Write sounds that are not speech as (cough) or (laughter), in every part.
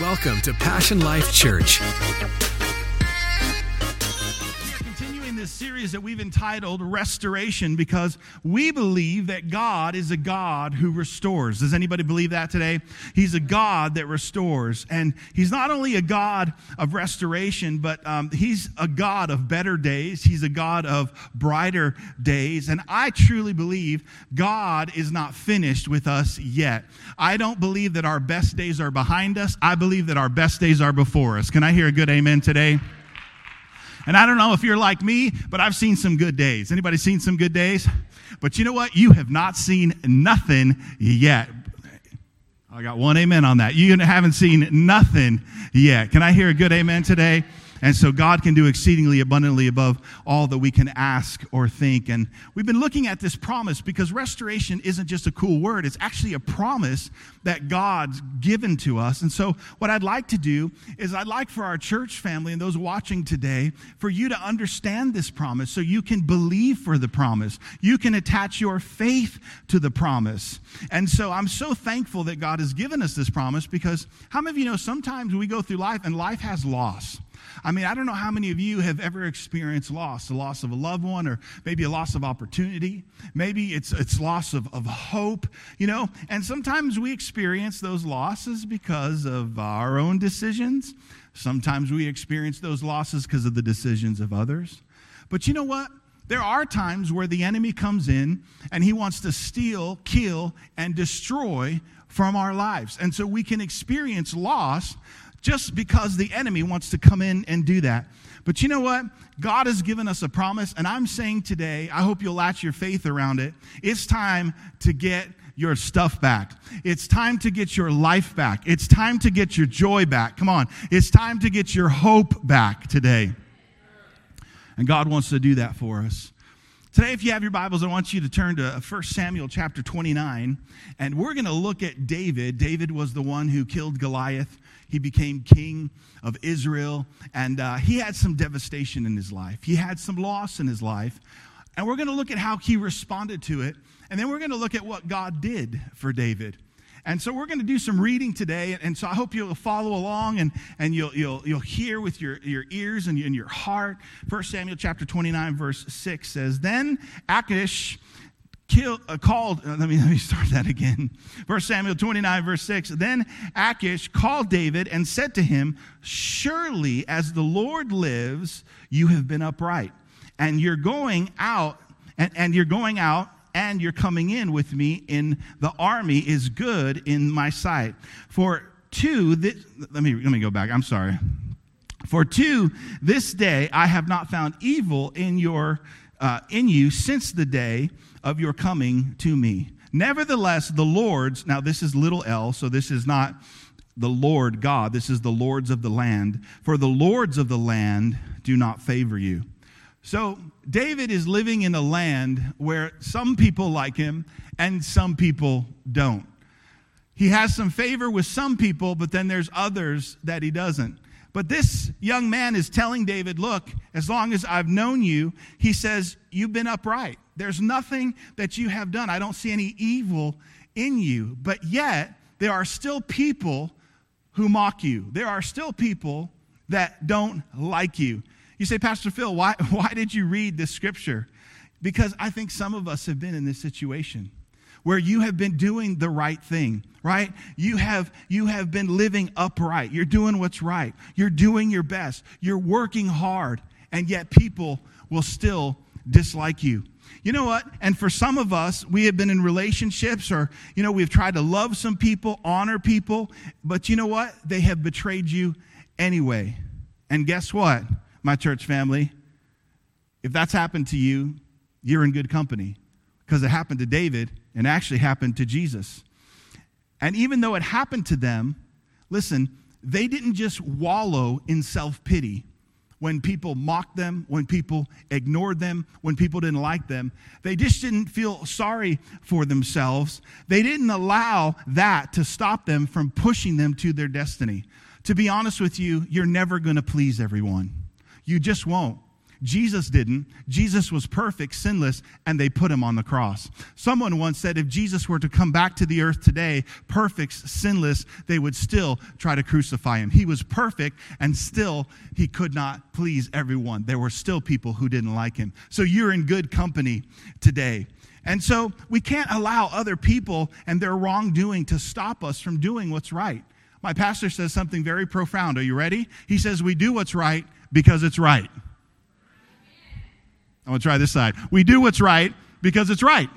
Welcome to Passion Life Church. Series that we've entitled Restoration because we believe that God is a God who restores. Does anybody believe that today? He's a God that restores. And He's not only a God of restoration, but um, He's a God of better days. He's a God of brighter days. And I truly believe God is not finished with us yet. I don't believe that our best days are behind us. I believe that our best days are before us. Can I hear a good amen today? And I don't know if you're like me, but I've seen some good days. Anybody seen some good days? But you know what? You have not seen nothing yet. I got one amen on that. You haven't seen nothing yet. Can I hear a good amen today? And so God can do exceedingly abundantly above all that we can ask or think. And we've been looking at this promise because restoration isn't just a cool word, it's actually a promise that God's given to us. And so, what I'd like to do is, I'd like for our church family and those watching today for you to understand this promise so you can believe for the promise. You can attach your faith to the promise. And so, I'm so thankful that God has given us this promise because how many of you know sometimes we go through life and life has loss? I mean, I don't know how many of you have ever experienced loss, the loss of a loved one, or maybe a loss of opportunity. Maybe it's, it's loss of, of hope, you know. And sometimes we experience those losses because of our own decisions. Sometimes we experience those losses because of the decisions of others. But you know what? There are times where the enemy comes in and he wants to steal, kill, and destroy from our lives. And so we can experience loss just because the enemy wants to come in and do that. But you know what? God has given us a promise, and I'm saying today, I hope you'll latch your faith around it. It's time to get your stuff back. It's time to get your life back. It's time to get your joy back. Come on. It's time to get your hope back today. And God wants to do that for us. Today, if you have your Bibles, I want you to turn to uh, 1 Samuel chapter 29, and we're going to look at David. David was the one who killed Goliath. He became king of Israel, and uh, he had some devastation in his life. He had some loss in his life. And we're going to look at how he responded to it, and then we're going to look at what God did for David. And so we're going to do some reading today. And so I hope you'll follow along and, and you'll, you'll, you'll hear with your, your ears and, your heart. 1 Samuel chapter 29, verse 6 says, Then Achish killed, uh, called, uh, let, me, (laughs) let me start that again. 1 Samuel 29, verse 6. Then Achish called David and said to him, Surely as the Lord lives, you have been upright. And you're going out, and, and you're going out and you're coming in with me in the army is good in my sight. For two, this, let me let me go back. I'm sorry. For two, this day I have not found evil in your uh, in you since the day of your coming to me. Nevertheless, the Lord's now this is little l, so this is not the Lord God. This is the lords of the land. For the lords of the land do not favor you. So, David is living in a land where some people like him and some people don't. He has some favor with some people, but then there's others that he doesn't. But this young man is telling David, Look, as long as I've known you, he says, You've been upright. There's nothing that you have done. I don't see any evil in you. But yet, there are still people who mock you. There are still people that don't like you. You say, Pastor Phil, why, (laughs) why did you read this scripture? Because I think some of us have been in this situation where you have been doing the right thing, right? You have, you have been living upright. You're doing what's right. You're doing your best. You're working hard, and yet people will still dislike you. You know what? And for some of us, we have been in relationships or, you know, we've tried to love some people, honor people, but you know what? They have betrayed you anyway. And guess what? my church family, if that's happened to you, you're in good company because it happened to David and actually happened to Jesus. And even though it happened to them, listen, they didn't just wallow in self pity when people mocked them, when people ignored them, when people didn't like them. They just didn't feel sorry for themselves. They didn't allow that to stop them from pushing them to their destiny. To be honest with you, you're never going to please everyone. You just won't. Jesus didn't. Jesus was perfect, sinless, and they put him on the cross. Someone once said if Jesus were to come back to the earth today, perfect, sinless, they would still try to crucify him. He was perfect, and still he could not please everyone. There were still people who didn't like him. So you're in good company today. And so we can't allow other people and their wrongdoing to stop us from doing what's right. My pastor says something very profound. Are you ready? He says, We do what's right because it's right. I'm going to try this side. We do what's right because it's right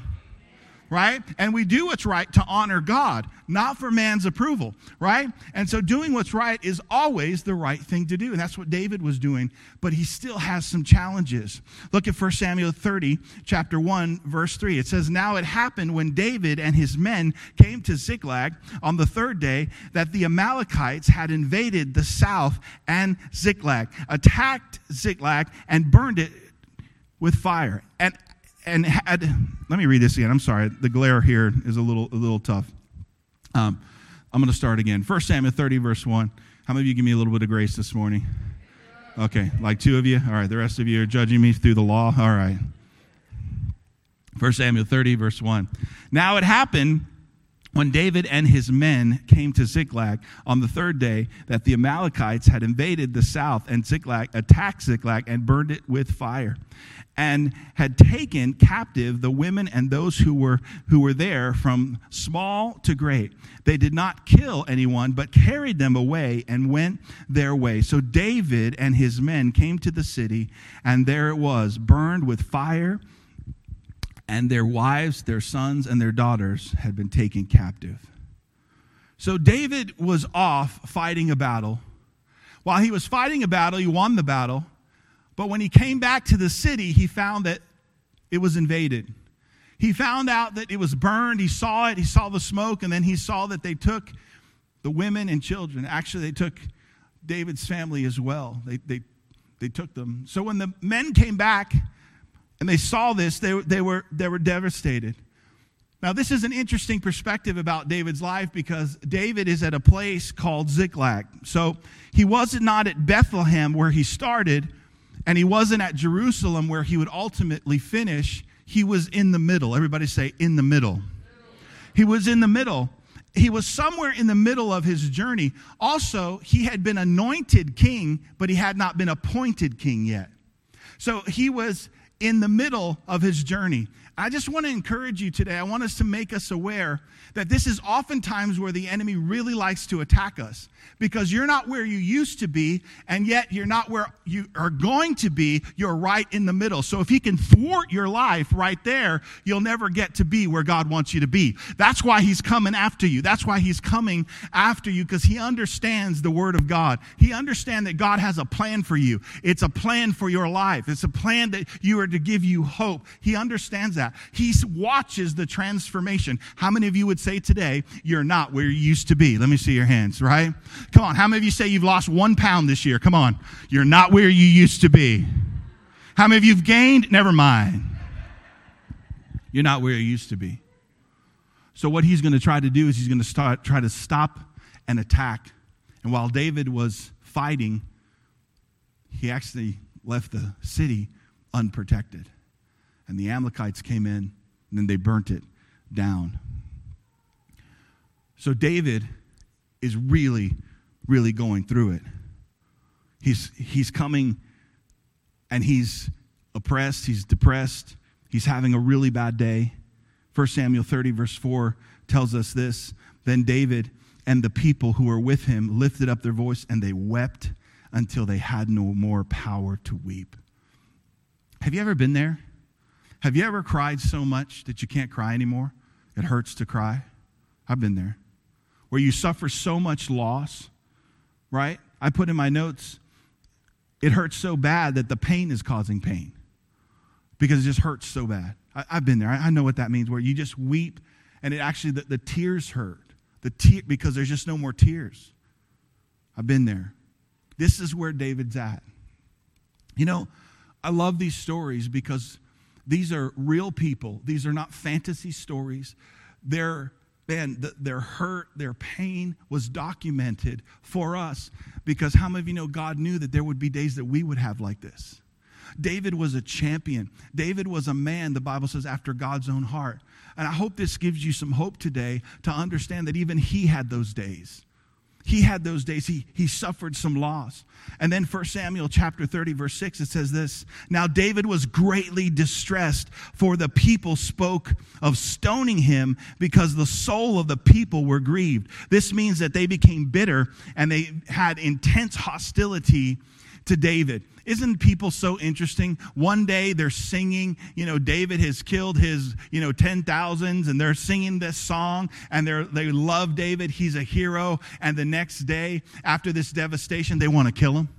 right? And we do what's right to honor God, not for man's approval, right? And so doing what's right is always the right thing to do. And that's what David was doing, but he still has some challenges. Look at 1 Samuel 30, chapter 1, verse 3. It says, Now it happened when David and his men came to Ziklag on the third day that the Amalekites had invaded the south and Ziklag, attacked Ziklag, and burned it with fire. And and had, let me read this again. I'm sorry, the glare here is a little, a little tough. Um, I'm going to start again. 1 Samuel 30, verse 1. How many of you give me a little bit of grace this morning? Okay, like two of you? All right, the rest of you are judging me through the law? All right. 1 Samuel 30, verse 1. Now it happened when David and his men came to Ziklag on the third day that the Amalekites had invaded the south and Ziklag attacked Ziklag and burned it with fire and had taken captive the women and those who were who were there from small to great. They did not kill anyone but carried them away and went their way. So david and his men came to the city and there it was burned with fire and their wives their sons and their daughters had been taken captive so david was off fighting a battle while he was fighting a battle he won the battle but when he came back to the city, he found that it was invaded. He found out that it was burned. He saw it. He saw the smoke. And then he saw that they took the women and children. Actually, they took David's family as well. They, they, they took them. So when the men came back and they saw this, they, they, were, they were devastated. Now, this is an interesting perspective about David's life because David is at a place called Ziklag. So he was not at Bethlehem where he started, and he wasn't at Jerusalem where he would ultimately finish. He was in the middle. Everybody say, in the middle. He was in the middle. He was somewhere in the middle of his journey. Also, he had been anointed king, but he had not been appointed king yet. So he was in the middle of his journey. I just want to encourage you today. I want us to make us aware that this is oftentimes where the enemy really likes to attack us because you're not where you used to be, and yet you're not where you are going to be. You're right in the middle. So if he can thwart your life right there, you'll never get to be where God wants you to be. That's why he's coming after you. That's why he's coming after you because he understands the word of God. He understands that God has a plan for you. It's a plan for your life. It's a plan that you are to give you hope. He understands that. He watches the transformation. How many of you would say today, you're not where you used to be? Let me see your hands, right? Come on. How many of you say you've lost one pound this year? Come on. You're not where you used to be. How many of you have gained? Never mind. You're not where you used to be. So, what he's going to try to do is he's going to start, try to stop and attack. And while David was fighting, he actually left the city unprotected. And the Amalekites came in, and then they burnt it down. So, David is really really going through it. He's, he's coming and he's oppressed, he's depressed, he's having a really bad day. 1 Samuel 30, verse 4 tells us this Then David and the people who were with him lifted up their voice and they wept until they had no more power to weep. Have you ever been there? Have you ever cried so much that you can't cry anymore? It hurts to cry. I've been there. Where you suffer so much loss right? I put in my notes, it hurts so bad that the pain is causing pain because it just hurts so bad. I, have been there. I, I, know what that means, where you just weep and it actually, the, the tears hurt. The tear, because there's just no more tears. I've been there. This is where David's at. You know, I love these stories because these are real people. These are not fantasy stories. They're man, the, their hurt, their pain was documented for us because how many of you know God knew that there would be days that we would have like this? David was a champion. David was a man, the Bible says, after God's own heart. And I hope this gives you some hope today to understand that even he had those days. He had those days. He, he suffered some loss. And then 1 Samuel chapter 30, verse 6, it says this Now David was greatly distressed, for the people spoke of stoning him because the soul of the people were grieved. This means that they became bitter and they had intense hostility to David. Isn't people so interesting? One day they're singing, you know, David has killed his, you know, 10,000s and they're singing this song and they they love David, he's a hero. And the next day after this devastation, they want to kill him.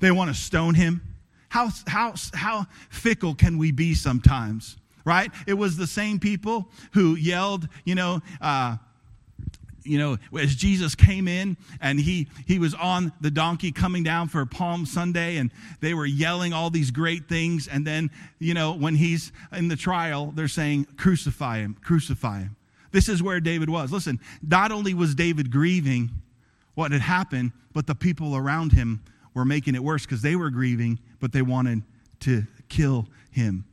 They want to stone him. How, how, how fickle can we be sometimes? Right? It was the same people who yelled, you know, uh, you know, as Jesus came in and he, he was on the donkey coming down for Palm Sunday and they were yelling all these great things. And then, you know, when he's in the trial, they're saying, crucify him, crucify him. This is where David was. Listen, not only was David grieving what had happened, but the people around him were making it worse because they were grieving, but they wanted to kill him.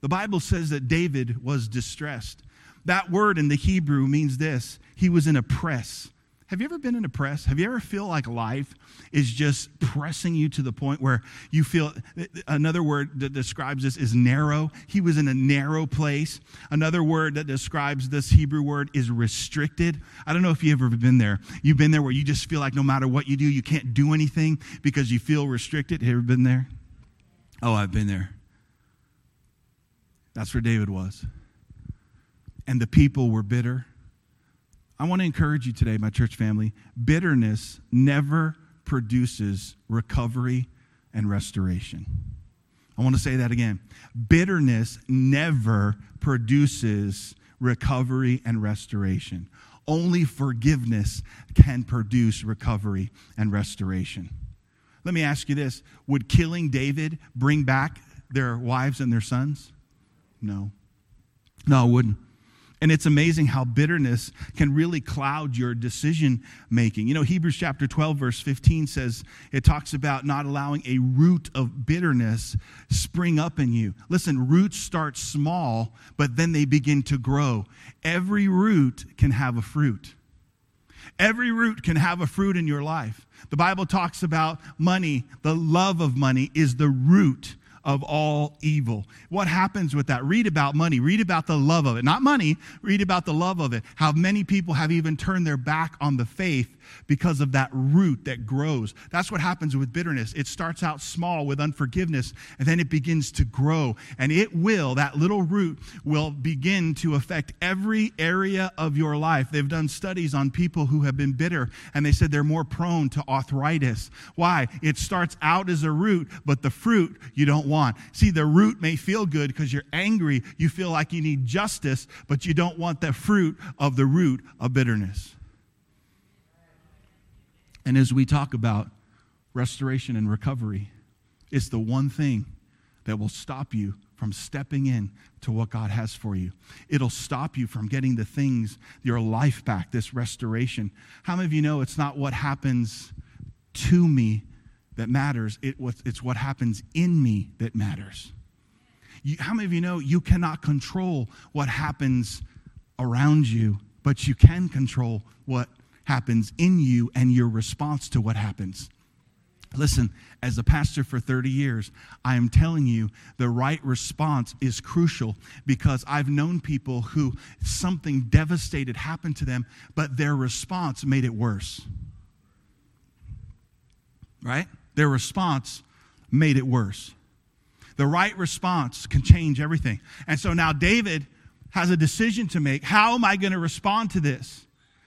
The Bible says that David was distressed. That word in the Hebrew means this he was in a press. Have you ever been in a press? Have you ever feel like life is just pressing you to the point where you feel another word that describes this is narrow. He was in a narrow place. Another word that describes this Hebrew word is restricted. I don't know if you've ever been there. You've been there where you just feel like no matter what you do, you can't do anything because you feel restricted. Have you ever been there? Oh, I've been there. That's where David was and the people were bitter. I want to encourage you today, my church family. Bitterness never produces recovery and restoration. I want to say that again. Bitterness never produces recovery and restoration. Only forgiveness can produce recovery and restoration. Let me ask you this Would killing David bring back their wives and their sons? No. No, it wouldn't. And it's amazing how bitterness can really cloud your decision making. You know, Hebrews chapter 12, verse 15 says, it talks about not allowing a root of bitterness spring up in you. Listen, roots start small, but then they begin to grow. Every root can have a fruit. Every root can have a fruit in your life. The Bible talks about money, the love of money is the root of all evil. What happens with that? Read about money. Read about the love of it. Not money, read about the love of it. How many people have even turned their back on the faith because of that root that grows. That's what happens with bitterness. It starts out small with unforgiveness and then it begins to grow. And it will, that little root will begin to affect every area of your life. They've done studies on people who have been bitter and they said they're more prone to arthritis. Why? It starts out as a root, but the fruit you don't want. See, the root may feel good because you're angry. You feel like you need justice, but you don't want the fruit of the root of bitterness. And as we talk about restoration and recovery, it's the one thing that will stop you from stepping in to what God has for you. It'll stop you from getting the things, your life back, this restoration. How many of you know it's not what happens to me that matters, it, it's what happens in me that matters? You, how many of you know you cannot control what happens around you, but you can control what happens in you and your response to what happens. Listen, as a pastor for 30 years, I am telling you the right response is crucial because I've known people who something devastated happened to them, but their response made it worse. Right? Their response made it worse. The right response can change everything. And so now David has a decision to make. How am I going to respond to this?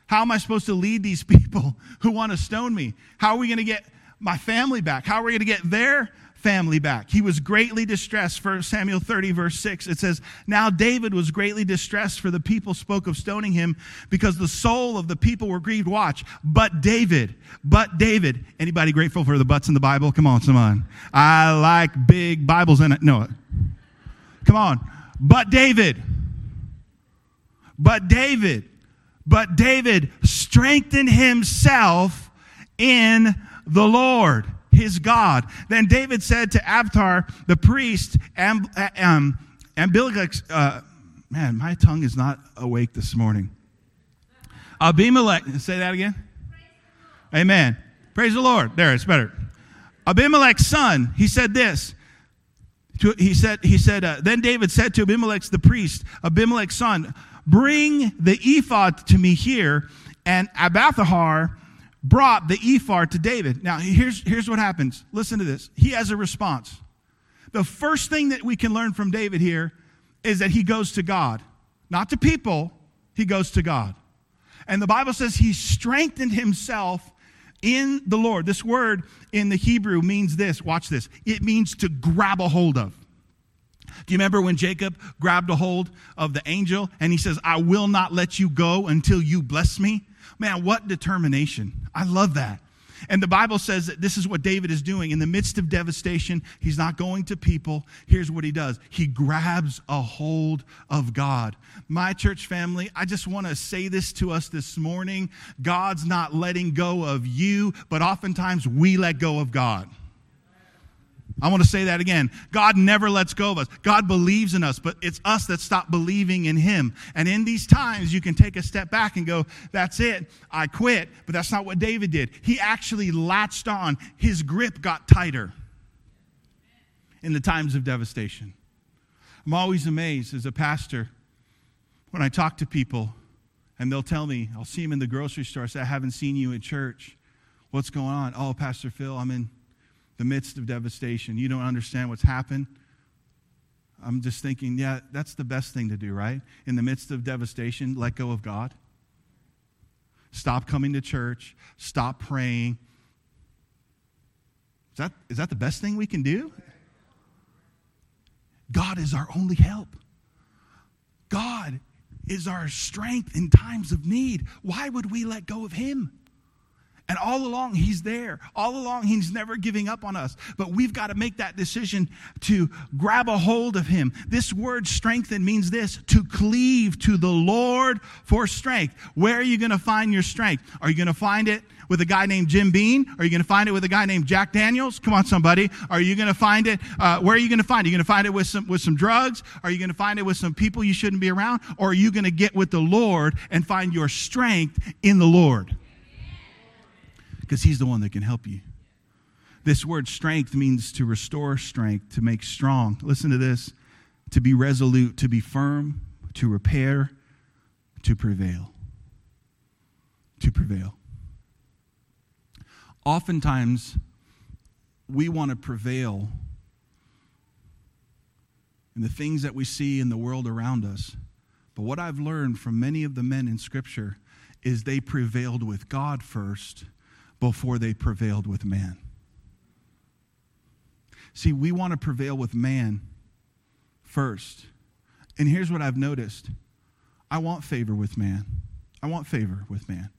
How am I supposed to lead these people (laughs) who want to stone me? How are we going to get my family back? How are we going to get their family back? He was greatly distressed. For Samuel 30, verse 6, it says, Now David was greatly distressed, for the people spoke of stoning him because the soul of the people were grieved. Watch. But David, but David. Anybody grateful for the butts in the Bible? Come on, someone. I like big Bibles in it. No. Come on. But David. But David but David strengthened himself in the Lord. his God. Then David said to Abiathar, the priest, and um, uh, man, my tongue is not awake this morning. Abimelech, say that again. Amen. Praise the Lord. There, it's better. Abimelech's son, he said this. He said, he said, uh, then David said to Abimelech the priest, Abimelech's son, bring the ephod to me here. And Abiathar brought the ephod to David. Now, here's, here's what happens. Listen to this. He has a response. The first thing that we can learn from David here is that he goes to God, not to people, he goes to God. And the Bible says he strengthened himself in the Lord. This word in the Hebrew means this. Watch this. It means to grab a hold of. Do you remember when Jacob grabbed a hold of the angel and he says, I will not let you go until you bless me? Man, what determination. I love that. And the Bible says that this is what David is doing. In the midst of devastation, he's not going to people. Here's what he does he grabs a hold of God. My church family, I just want to say this to us this morning God's not letting go of you, but oftentimes we let go of God. I want to say that again. God never lets go of us. God believes in us, but it's us that stop believing in Him. And in these times, you can take a step back and go, That's it. I quit. But that's not what David did. He actually latched on, his grip got tighter in the times of devastation. I'm always amazed as a pastor when I talk to people and they'll tell me, I'll see them in the grocery store, I say, I haven't seen you at church. What's going on? Oh, Pastor Phil, I'm in the midst of devastation. You don't understand what's happened. I'm just thinking, yeah, that's the best thing to do, right? In the midst of devastation, let go of God. Stop coming to church. Stop praying. Is that, is that the best thing we can do? God is our only help. God is our strength in times of need. Why would we let go of Him? And all along, He's there. All along, He's never giving up on us. But we've got to make that decision to grab a hold of Him. This word strengthen means this to cleave to the Lord for strength. Where are you going to find your strength? Are you going to find it with a guy named Jim Beam? Are you going to find it with a guy named Jack Daniels? Come on, somebody. Are you going to find it? Uh, where are you going to find it? Are you going to find it with some, with some drugs? Are you going to find it with some people you shouldn't be around? Or are you going to get with the Lord and find your strength in the Lord? Because He's the one that can help you. This word strength means to restore strength, to make strong. Listen to this to be resolute, to be firm, to repair, to prevail. To prevail. Oftentimes, we want to prevail in the things that we see in the world around us. But what I've learned from many of the men in Scripture is they prevailed with God first before they prevailed with man. See, we want to prevail with man first. And here's what I've noticed I want favor with man. I want favor with man.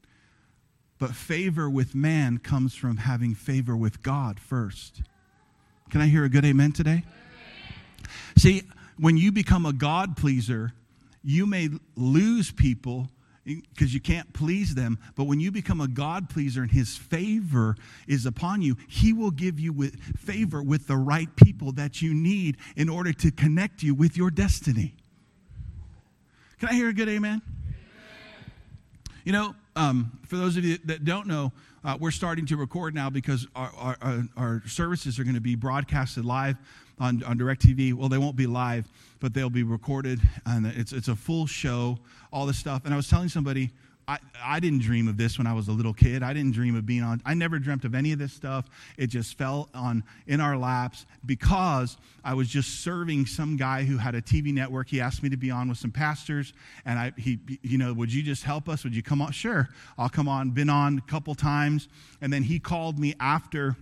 But favor with man comes from having favor with God first. Can I hear a good amen today? See, when you become a God pleaser, you may lose people because you can't please them. But when you become a God pleaser and His favor is upon you, He will give you with favor with the right people that you need in order to connect you with your destiny. Can I hear a good amen? amen. You know, um, for those of you that don't know, uh, we're starting to record now because our, our, our services are going to be broadcasted live on, on DirecTV. Well, they won't be live, but they'll be recorded, and it's, it's a full show, all this stuff. And I was telling somebody, I, I didn't dream of this when I was a little kid. I didn't dream of being on. I never dreamt of any of this stuff. It just fell on in our laps because I was just serving some guy who had a TV network. He asked me to be on with some pastors, and I he you know would you just help us? Would you come on? Sure, I'll come on. Been on a couple times, and then he called me after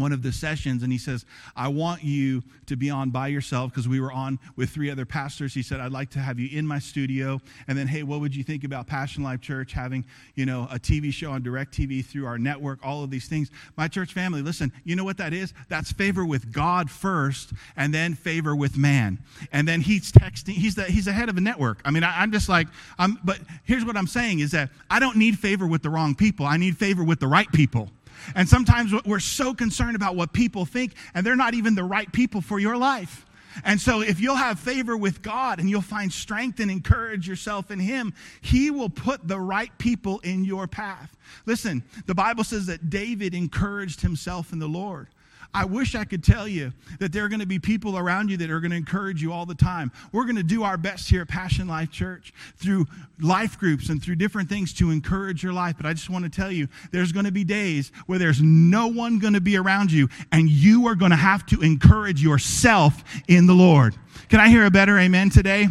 one of the sessions and he says i want you to be on by yourself because we were on with three other pastors. He said i'd like to have you in my studio. And then hey what would you think about passion life church having you know a tv show on DirecTV through our network all of these things? My church family listen you know what that is? That's favor with god first and then favor with man. And then he's texting he's the he's the head of a network. I mean I, i'm just like i'm but here's what i'm saying is that i don't need favor with the wrong people. I need favor with the right people And sometimes we're so concerned about what people think, and they're not even the right people for your life. And so, if you'll have favor with God and you'll find strength and encourage yourself in Him, He will put the right people in your path. Listen, the Bible says that David encouraged himself in the Lord. I wish I could tell you that there are going to be people around you that are going to encourage you all the time. We're going to do our best here at Passion Life Church through life groups and through different things to encourage your life. But I just want to tell you, there's going to be days where there's no one going to be around you, and you are going to have to encourage yourself in the Lord. Can I hear a better amen today?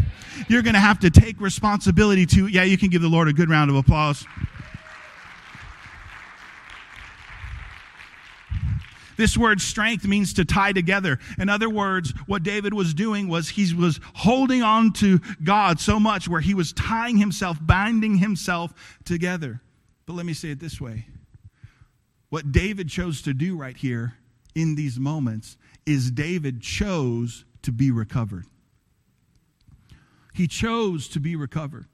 You're going to have to take responsibility to, yeah, you can give the Lord a good round of applause. This word strength means to tie together. In other words, what David was doing was he was holding on to God so much where he was tying himself, binding himself together. But let me say it this way what David chose to do right here in these moments is David chose to be recovered. He chose to be recovered.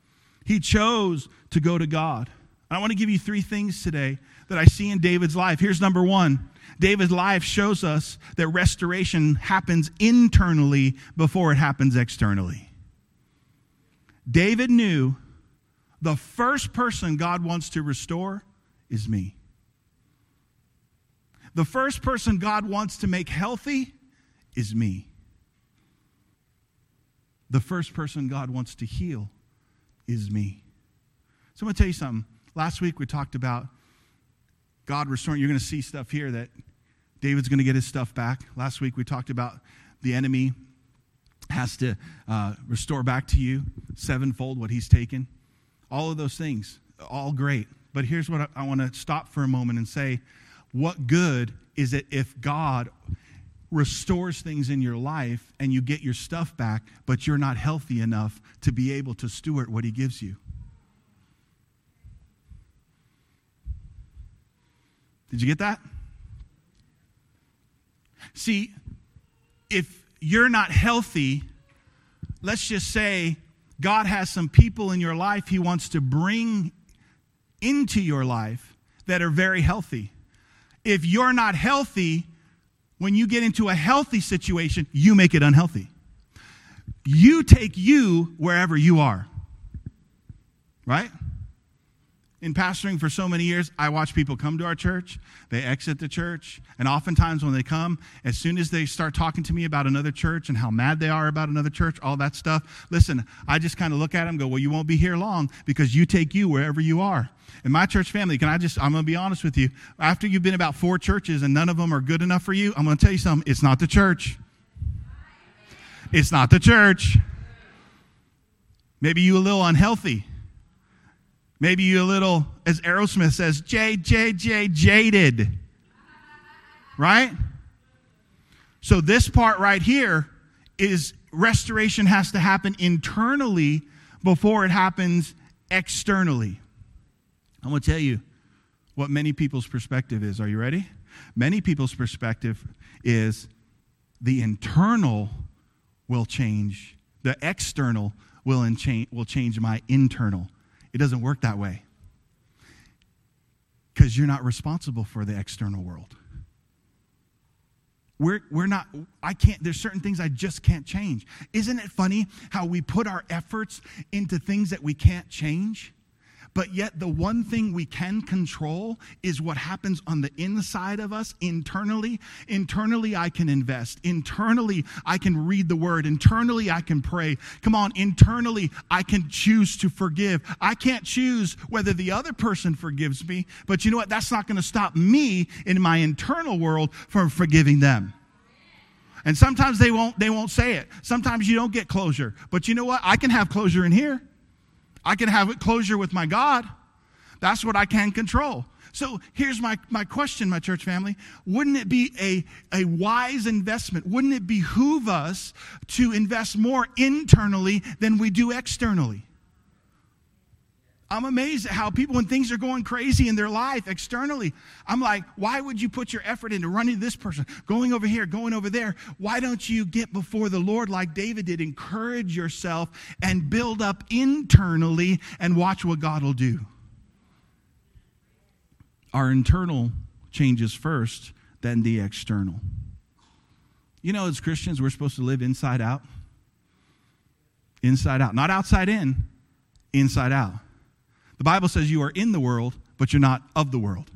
He chose to go to God. I want to give you three things today that I see in David's life. Here's number one David's life shows us that restoration happens internally before it happens externally. David knew the first person God wants to restore is me. The first person God wants to make healthy is me. The first person God wants to heal is me. So I'm going to tell you something. Last week we talked about God restoring. You're going to see stuff here that David's going to get his stuff back. Last week we talked about the enemy has to uh, restore back to you sevenfold what he's taken. All of those things, all great. But here's what I, I want to stop for a moment and say what good is it if God restores things in your life and you get your stuff back, but you're not healthy enough to be able to steward what he gives you? Did you get that? See, if you're not healthy, let's just say God has some people in your life He wants to bring into your life that are very healthy. If you're not healthy, when you get into a healthy situation, you make it unhealthy. You take you wherever you are. Right? In pastoring for so many years, I watch people come to our church, they exit the church, and oftentimes when they come, as soon as they start talking to me about another church and how mad they are about another church, all that stuff, listen, I just kind of look at them go, Well, you won't be here long because you take you wherever you are. In my church family, can I just, I'm going to be honest with you. After you've been about four churches and none of them are good enough for you, I'm going to tell you something. It's not the church. It's not the church. Maybe you a little unhealthy. Maybe you a little, as Aerosmith says, J, J, J, jaded. Right? So, this part right here is restoration has to happen internally before it happens externally. I'm going to tell you what many people's perspective is. Are you ready? Many people's perspective is the internal will change, the external will, change, will change my internal. It doesn't work that way because you're not responsible for the external world. We're, we're not, I can't, there's certain things I just can't change. Isn't it funny how we put our efforts into things that we can't change? But yet, the one thing we can control is what happens on the inside of us internally. Internally, I can invest. Internally, I can read the word. Internally, I can pray. Come on, internally, I can choose to forgive. I can't choose whether the other person forgives me, but you know what? That's not going to stop me in my internal world from forgiving them. And sometimes they won't, they won't say it. Sometimes you don't get closure. But you know what? I can have closure in here. I can have closure with my God. That's what I can control. So here's my, my question, my church family. Wouldn't it be a, a wise investment? Wouldn't it behoove us to invest more internally than we do externally? I'm amazed at how people, when things are going crazy in their life externally, I'm like, why would you put your effort into running this person, going over here, going over there? Why don't you get before the Lord like David did? Encourage yourself and build up internally and watch what God will do. Our internal changes first then the external. You know, as Christians, we're supposed to live inside out. Inside out. Not outside in, inside out. The Bible says you are in the world, but you're not of the world.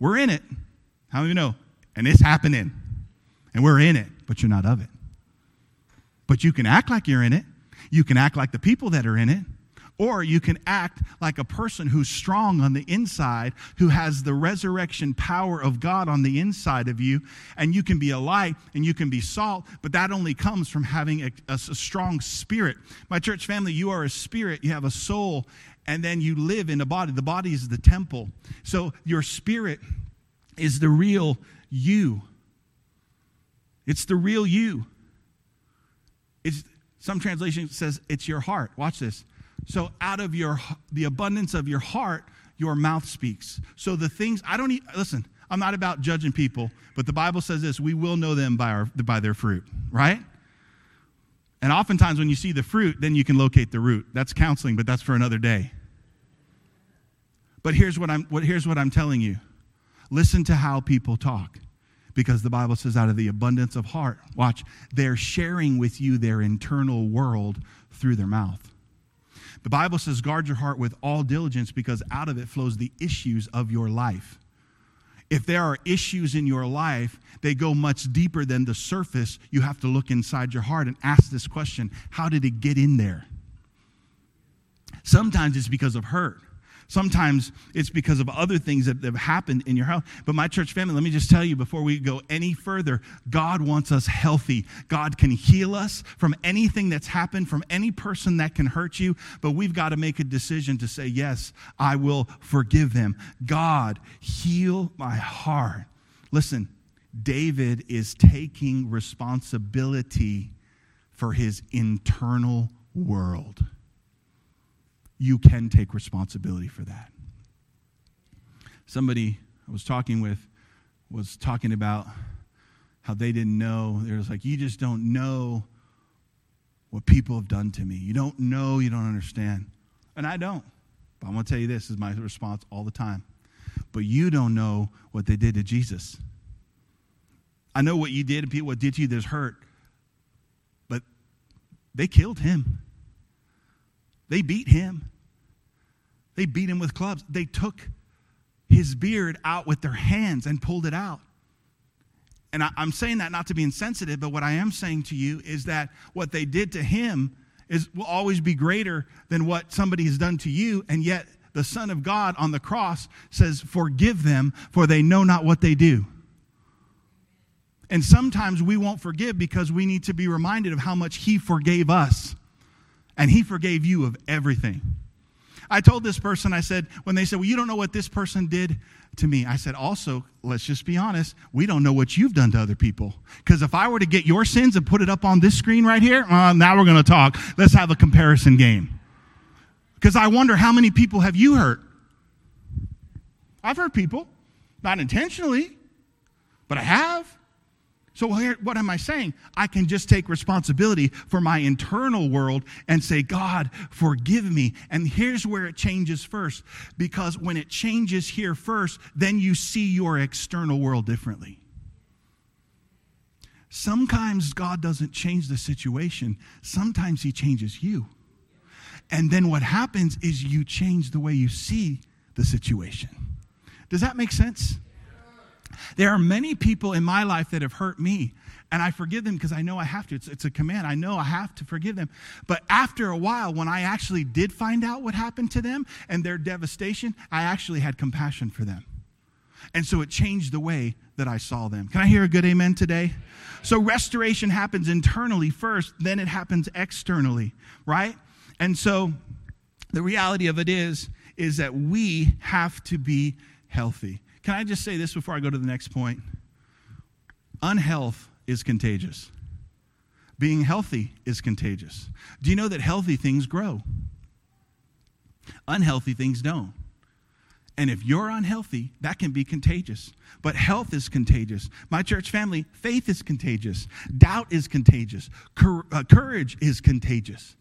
We're in it. How do you know? And it's happening. And we're in it, but you're not of it. But you can act like you're in it. You can act like the people that are in it. Or you can act like a person who's strong on the inside, who has the resurrection power of God on the inside of you, and you can be a light and you can be salt, but that only comes from having a, a, a strong spirit. My church family, you are a spirit, you have a soul, and then you live in a body. The body is the temple. So your spirit is the real you. It's the real you. It's some translation says it's your heart. Watch this. So out of your the abundance of your heart, your mouth speaks. So the things I don't need, listen. I'm not about judging people, but the Bible says this: we will know them by our by their fruit, right? And oftentimes, when you see the fruit, then you can locate the root. That's counseling, but that's for another day. But here's what I'm what, here's what I'm telling you: listen to how people talk because the Bible says, out of the abundance of heart, watch, they're sharing with you their internal world through their mouth. The Bible says, guard your heart with all diligence because out of it flows the issues of your life. If there are issues in your life, they go much deeper than the surface. You have to look inside your heart and ask this question How did it get in there? Sometimes it's because of hurt. Sometimes it's because of other things that have happened in your house. But my church family, let me just tell you before we go any further, God wants us healthy. God can heal us from anything that's happened, from any person that can hurt you. But we've got to make a decision to say, Yes, I will forgive them. God, heal my heart. Listen, David is taking responsibility for his internal world you can take responsibility for that. Somebody I was talking with was talking about how they didn't know. They was like, You just don't know what people have done to me. You don't know, you don't understand. And I don't. But I'm going to tell you this, is my response all the time. But you don't know what they did to Jesus. I know what you did and people what did to you, there's hurt. But they killed him. They beat him. They beat him with clubs. They took his beard out with their hands and pulled it out. And I, am saying that not to be insensitive, but what I am saying to you is that what they did to him is will always be greater than what somebody has done to you, and yet the Son of God on the cross says, Forgive them, for they know not what they do. And sometimes we won't forgive because we need to be reminded of how much He forgave us. And He forgave you of everything. I told this person, I said, when they said, Well, you don't know what this person did to me, I said, Also, let's just be honest, we don't know what you've done to other people. Because if I were to get your sins and put it up on this screen right here, uh, now we're going to talk. Let's have a comparison game. Because I wonder how many people have you hurt? I've hurt people, not intentionally, but I have. So, here, what am I saying? I can just take responsibility for my internal world and say, God, forgive me. And here's where it changes first. Because when it changes here first, then you see your external world differently. Sometimes God doesn't change the situation, sometimes He changes you. And then what happens is you change the way you see the situation. Does that make sense? There are many people in my life that have hurt me, and I forgive them because I know I have to. It's, it's, a command. I know I have to forgive them. But after a while, when I actually did find out what happened to them and their devastation, I actually had compassion for them. And so it changed the way that I saw them. Can I hear a good amen today? So restoration happens internally first, then it happens externally, right? And so the reality of it is is that we have to be healthy. Can I just say this before I go to the next point? Unhealth is contagious. Being healthy is contagious. Do you know that healthy things grow? Unhealthy things don't. And if you're unhealthy, that can be contagious. But health is contagious. My church family, faith is contagious. Doubt is contagious. uh, courage is contagious.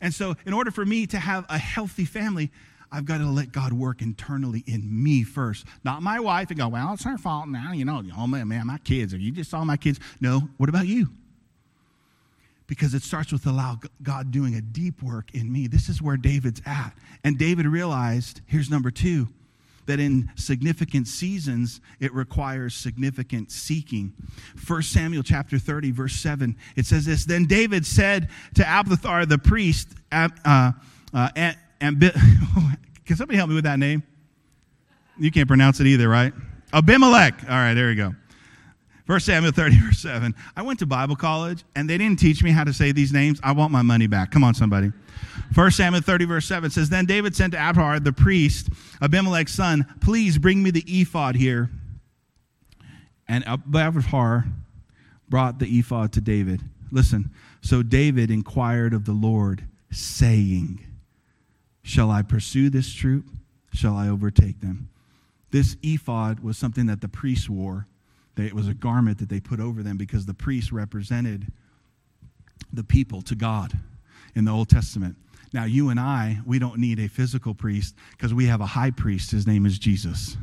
And so, in order for me to have a healthy family, I've got to let God work internally in me first. Not my wife and go, well, it's her fault now. You know, oh man, man, my kids. If you just saw my kids. No, what about you? Because it starts with allow God doing a deep work in me. This is where David's at. And David realized, here's number two, that in significant seasons it requires significant seeking 1 samuel chapter 30 verse 7 it says this then david said to abiathar the priest uh, uh, and (laughs) can somebody help me with that name you can't pronounce it either right abimelech all right there we go 1 Samuel 30, verse 7. I went to Bible college and they didn't teach me how to say these names. I want my money back. Come on, somebody. 1 Samuel 30, verse 7 says, Then David sent to Abiathar, the priest, Abimelech's son, Please bring me the ephod here. And Abiathar brought the ephod to David. Listen, so David inquired of the Lord, saying, Shall I pursue this troop? Shall I overtake them? This ephod was something that the priests wore it was a garment that they put over them because the priests represented the people to God in the Old Testament. Now, you and I, we don't need a physical priest because we have a high priest. His name is Jesus.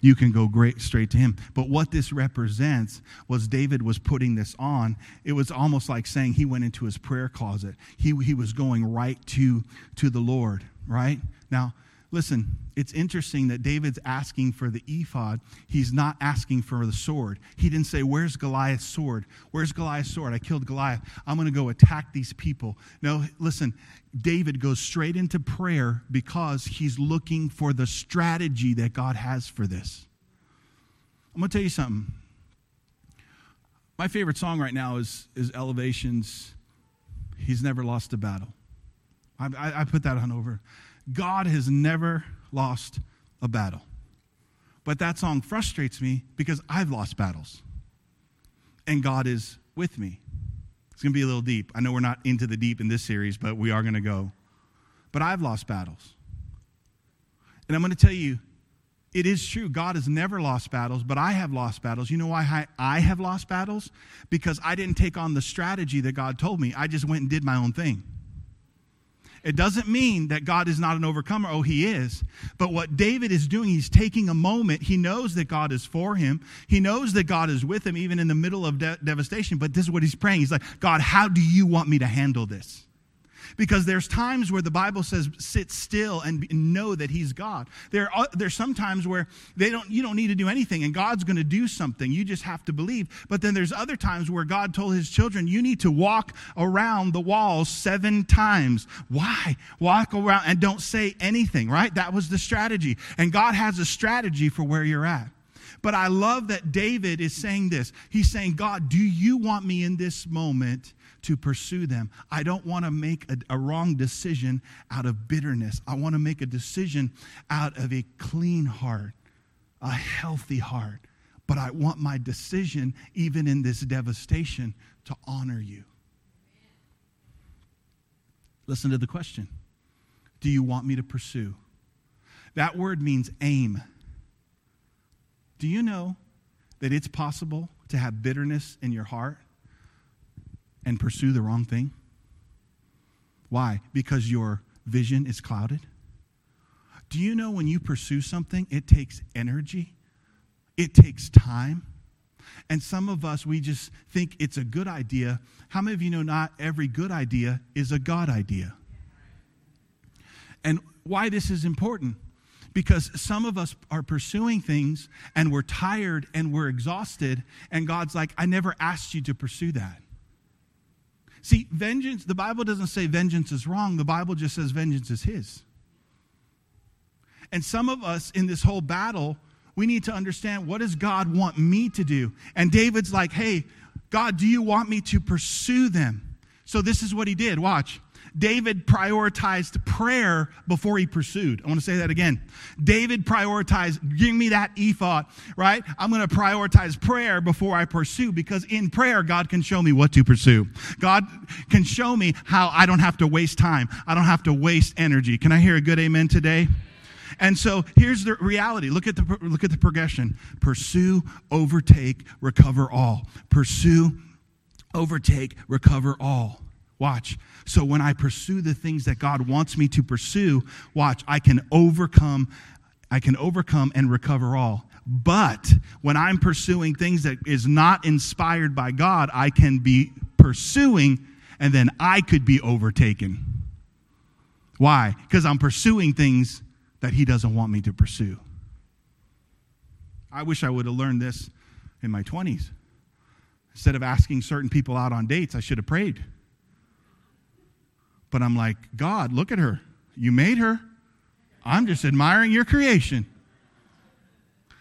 You can go great, straight to him. But what this represents was David was putting this on. It was almost like saying he went into his prayer closet. He, he was going right to, to the Lord, right? Now, Listen, it's interesting that David's asking for the ephod. He's not asking for the sword. He didn't say, Where's Goliath's sword? Where's Goliath's sword? I killed Goliath. I'm going to go attack these people. No, listen, David goes straight into prayer because he's looking for the strategy that God has for this. I'm going to tell you something. My favorite song right now is, is Elevation's He's Never Lost a Battle. I, I, I put that on over. God has never lost a battle. But that song frustrates me because I've lost battles. And God is with me. It's going to be a little deep. I know we're not into the deep in this series, but we are going to go. But I've lost battles. And I'm going to tell you, it is true. God has never lost battles, but I have lost battles. You know why I have lost battles? Because I didn't take on the strategy that God told me. I just went and did my own thing. It doesn't mean that God is not an overcomer. Oh, he is. But what David is doing, he's taking a moment. He knows that God is for him. He knows that God is with him, even in the middle of de- devastation. But this is what he's praying. He's like, God, how do you want me to handle this? Because there's times where the Bible says sit still and know that he's God. There are there's some times where they don't you don't need to do anything and God's going to do something. You just have to believe. But then there's other times where God told his children you need to walk around the walls 7 times. Why? Walk around and don't say anything, right? That was the strategy. And God has a strategy for where you're at. But I love that David is saying this. He's saying, God, do you want me in this moment to pursue them. I don't want to make a, a wrong decision out of bitterness. I want to make a decision out of a clean heart, a healthy heart. But I want my decision, even in this devastation, to honor you. Listen to the question Do you want me to pursue? That word means aim. Do you know that it's possible to have bitterness in your heart and pursue the wrong thing? Why? Because your vision is clouded? Do you know when you pursue something, it takes energy, it takes time? And some of us, we just think it's a good idea. How many of you know not every good idea is a God idea? And why this is important? Because some of us are pursuing things and we're tired and we're exhausted, and God's like, I never asked you to pursue that. See, vengeance, the Bible doesn't say vengeance is wrong, the Bible just says vengeance is His. And some of us in this whole battle, we need to understand what does God want me to do? And David's like, hey, God, do you want me to pursue them? So this is what he did. Watch. David prioritized prayer before he pursued. I want to say that again. David prioritized, give me that ephod, right? I'm going to prioritize prayer before I pursue because in prayer, God can show me what to pursue. God can show me how I don't have to waste time. I don't have to waste energy. Can I hear a good amen today? And so here's the reality. Look at the, look at the progression. Pursue, overtake, recover all. Pursue, overtake, recover all. Watch. So when I pursue the things that God wants me to pursue, watch, I can overcome I can overcome and recover all. But when I'm pursuing things that is not inspired by God, I can be pursuing and then I could be overtaken. Why? Because I'm pursuing things that he doesn't want me to pursue. I wish I would have learned this in my 20s. Instead of asking certain people out on dates, I should have prayed. But I'm like, God, look at her. You made her. I'm just admiring your creation.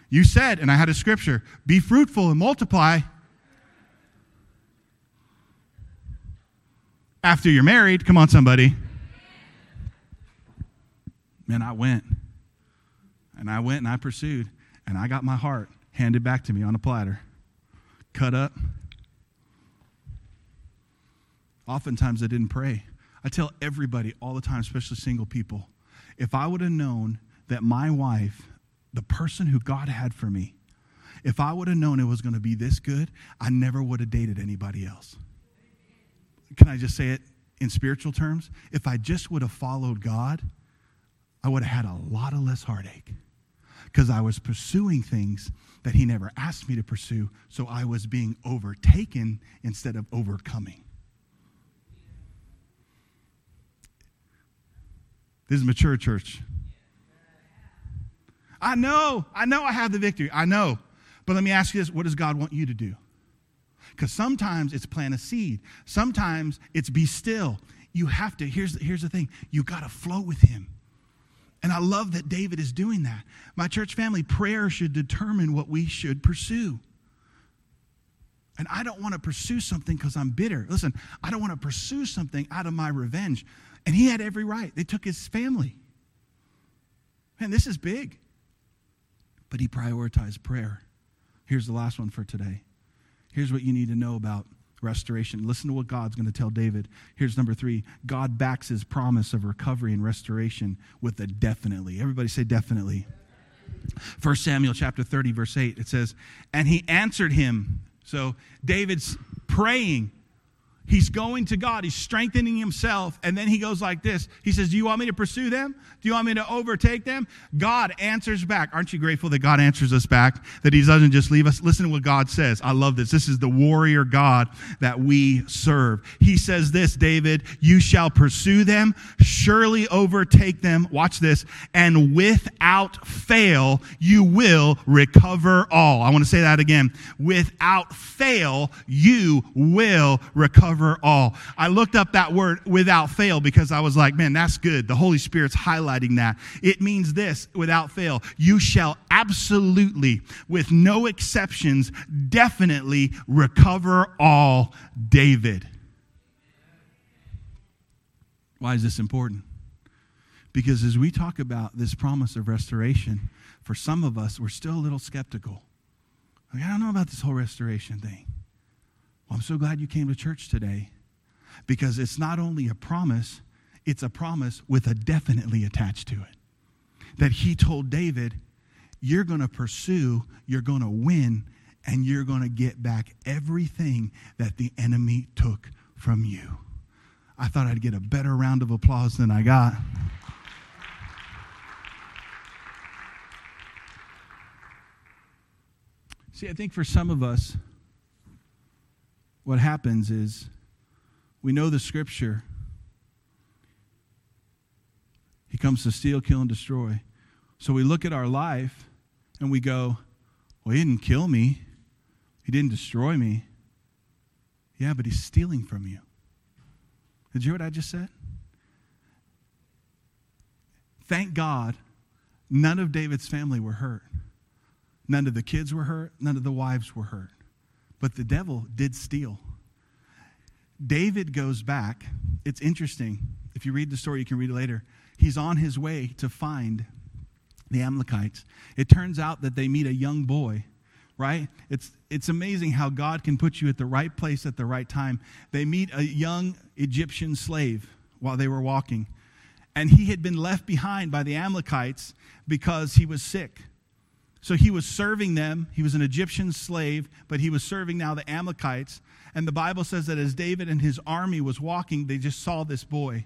You said, and I had a scripture be fruitful and multiply. After you're married, come on, somebody. Man, I went. And I went and I pursued. And I got my heart handed back to me on a platter, cut up. Oftentimes I didn't pray. I tell everybody all the time, especially single people, if I would have known that my wife, the person who God had for me, if I would have known it was going to be this good, I never would have dated anybody else. Can I just say it in spiritual terms? If I just would have followed God, I would have had a lot of less heartache because I was pursuing things that He never asked me to pursue, so I was being overtaken instead of overcoming. This is mature church. I know, I know I have the victory. I know. But let me ask you this what does God want you to do? Because sometimes it's plant a seed, sometimes it's be still. You have to, here's, here's the thing you got to flow with Him. And I love that David is doing that. My church family, prayer should determine what we should pursue. And I don't want to pursue something because I'm bitter. Listen, I don't want to pursue something out of my revenge. And he had every right. They took his family. Man, this is big. But he prioritized prayer. Here's the last one for today. Here's what you need to know about restoration. Listen to what God's going to tell David. Here's number three God backs his promise of recovery and restoration with a definitely. Everybody say definitely. 1 Samuel chapter 30, verse 8, it says, And he answered him. So David's praying He's going to God. He's strengthening himself. And then he goes like this He says, Do you want me to pursue them? Do you want me to overtake them? God answers back. Aren't you grateful that God answers us back? That he doesn't just leave us? Listen to what God says. I love this. This is the warrior God that we serve. He says this, David, you shall pursue them, surely overtake them. Watch this. And without fail, you will recover all. I want to say that again. Without fail, you will recover all. I looked up that word without fail because I was like, man, that's good. The Holy Spirit's highlighting that. It means this without fail. You shall absolutely, with no exceptions, definitely recover all, David. Why is this important? Because as we talk about this promise of restoration, for some of us, we're still a little skeptical. Like, I don't know about this whole restoration thing. Well, I'm so glad you came to church today because it's not only a promise, it's a promise with a definitely attached to it. That he told David, You're going to pursue, you're going to win, and you're going to get back everything that the enemy took from you. I thought I'd get a better round of applause than I got. See, I think for some of us, what happens is we know the scripture. He comes to steal, kill, and destroy. So we look at our life and we go, Well, he didn't kill me, he didn't destroy me. Yeah, but he's stealing from you. Did you hear what I just said? Thank God none of David's family were hurt. None of the kids were hurt. None of the wives were hurt. But the devil did steal. David goes back. It's interesting. If you read the story, you can read it later. He's on his way to find the Amalekites. It turns out that they meet a young boy, right? It's, it's amazing how God can put you at the right place at the right time. They meet a young Egyptian slave while they were walking, and he had been left behind by the Amalekites because he was sick. So he was serving them. He was an Egyptian slave, but he was serving now the Amalekites. And the Bible says that as David and his army was walking, they just saw this boy.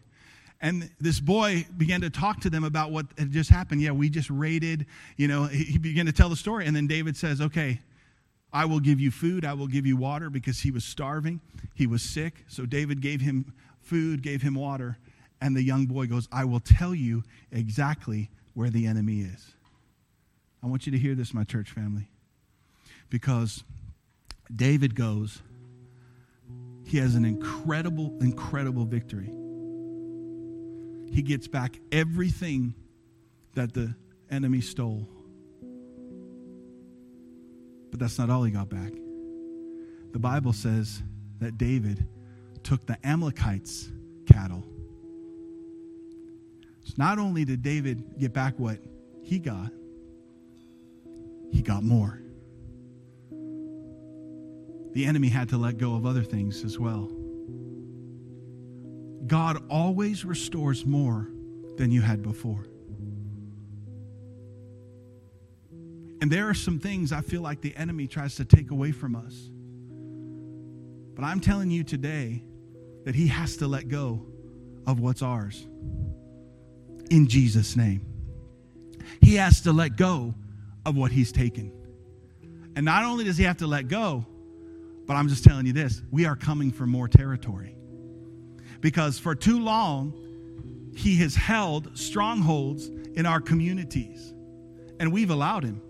And this boy began to talk to them about what had just happened. Yeah, we just raided, you know, he began to tell the story. And then David says, Okay, I will give you food, I will give you water because he was starving, he was sick. So David gave him food, gave him water. And the young boy goes, I will tell you exactly where the enemy is. I want you to hear this, my church family, because David goes, he has an incredible, incredible victory. He gets back everything that the enemy stole. But that's not all he got back. The Bible says that David took the Amalekites' cattle. So not only did David get back what he got, he got more. The enemy had to let go of other things as well. God always restores more than you had before. And there are some things I feel like the enemy tries to take away from us. But I'm telling you today that he has to let go of what's ours. In Jesus' name. He has to let go of what he's taken. And not only does he have to let go, but I'm just telling you this we are coming for more territory. Because for too long, he has held strongholds in our communities. And we've allowed him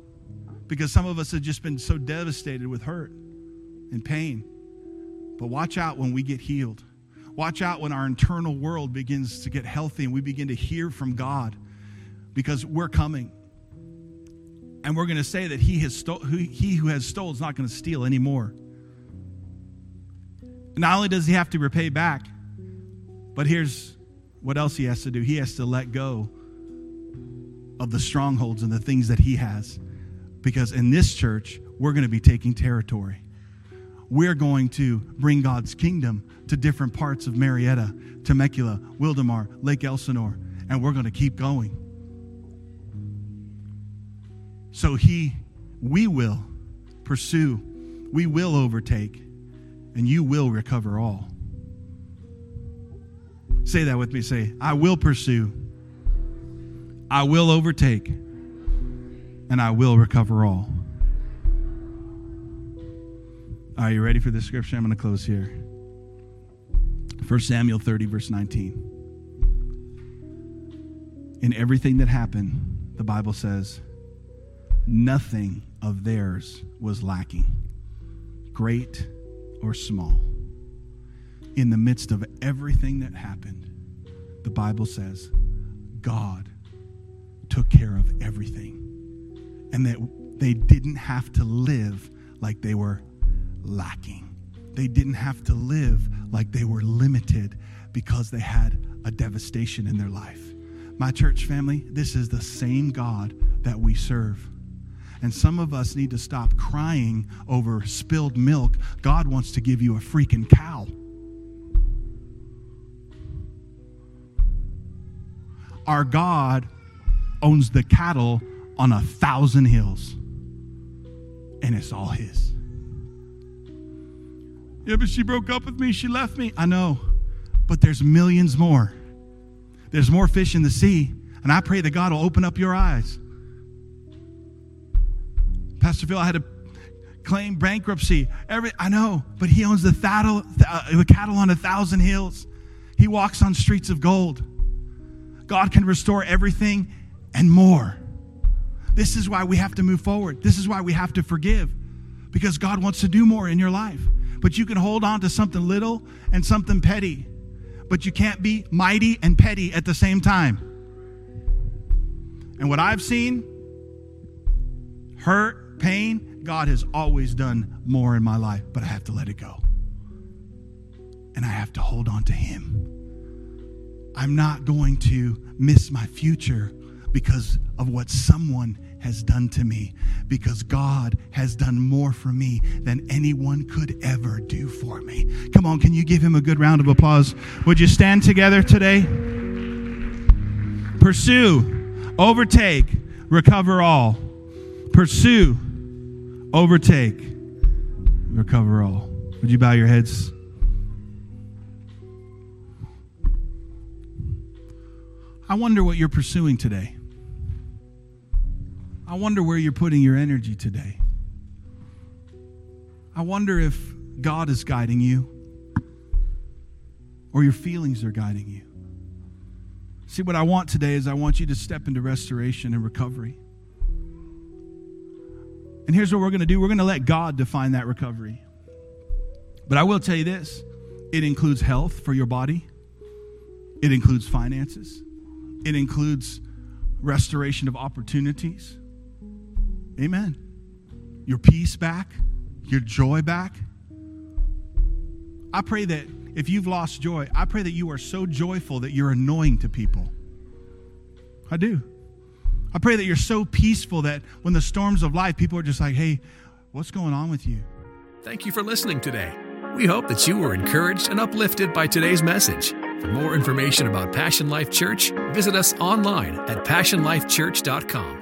because some of us have just been so devastated with hurt and pain. But watch out when we get healed. Watch out when our internal world begins to get healthy and we begin to hear from God because we're coming. And we're going to say that he, has sto- he who has stolen is not going to steal anymore. Not only does he have to repay back, but here's what else he has to do he has to let go of the strongholds and the things that he has. Because in this church, we're going to be taking territory. We're going to bring God's kingdom to different parts of Murrieta, Temecula, Wildomar, Lake Elsinore, and we're going to keep going. So he, we will pursue, we will overtake, and you will recover all. Say that with me. Say, I will pursue, I will overtake, and I will recover all. Are you ready for this scripture? I'm going to close here. 1 Samuel 30, verse 19. In everything that happened, the Bible says, nothing of theirs was lacking, great or small. In the midst of everything that happened, the Bible says God took care of everything. And that they didn't have to live like they were lacking. They didn't have to live like they were limited because they had a devastation in their life. My church family, this is the same God that we serve. And some of us need to stop crying over spilled milk. God wants to give you a freaking cow. Our God owns the cattle on a thousand hills, and it's all His. Yeah, but she broke up with me. She left me. I know, but there's millions more. There's more fish in the sea, and I pray that God will open up your eyes. Pastor Phil, I had to claim bankruptcy. Every I know, but he owns the cattle, uh, the cattle on a thousand hills. He walks on streets of gold. God can restore everything and more. This is why we have to move forward. This is why we have to forgive because God wants to do more in your life. But you can hold on to something little and something petty, but you can't be mighty and petty at the same time. And what I've seen hurt, pain, God has always done more in my life, but I have to let it go. And I have to hold on to Him. I'm not going to miss my future because of what someone has done to me, because God has done more for me than anyone could ever do for me. Come on, can you give him a good round of applause? Would you stand together today? Pursue, overtake, recover all. pursue, overtake, recover all. Would you bow your heads? I wonder what you're pursuing today. I wonder where you're putting your energy today. I wonder if God is guiding you or your feelings are guiding you. See, what I want today is I want you to step into restoration and recovery. And here's what we're going to do we're going to let God define that recovery. But I will tell you this it includes health for your body, it includes finances, it includes restoration of opportunities. Amen. Your peace back, your joy back. I pray that if you've lost joy, I pray that you are so joyful that you're annoying to people. I do. I pray that you're so peaceful that when the storms of life, people are just like, hey, what's going on with you? Thank you for listening today. We hope that you were encouraged and uplifted by today's message. For more information about Passion Life Church, visit us online at passionlifechurch.com.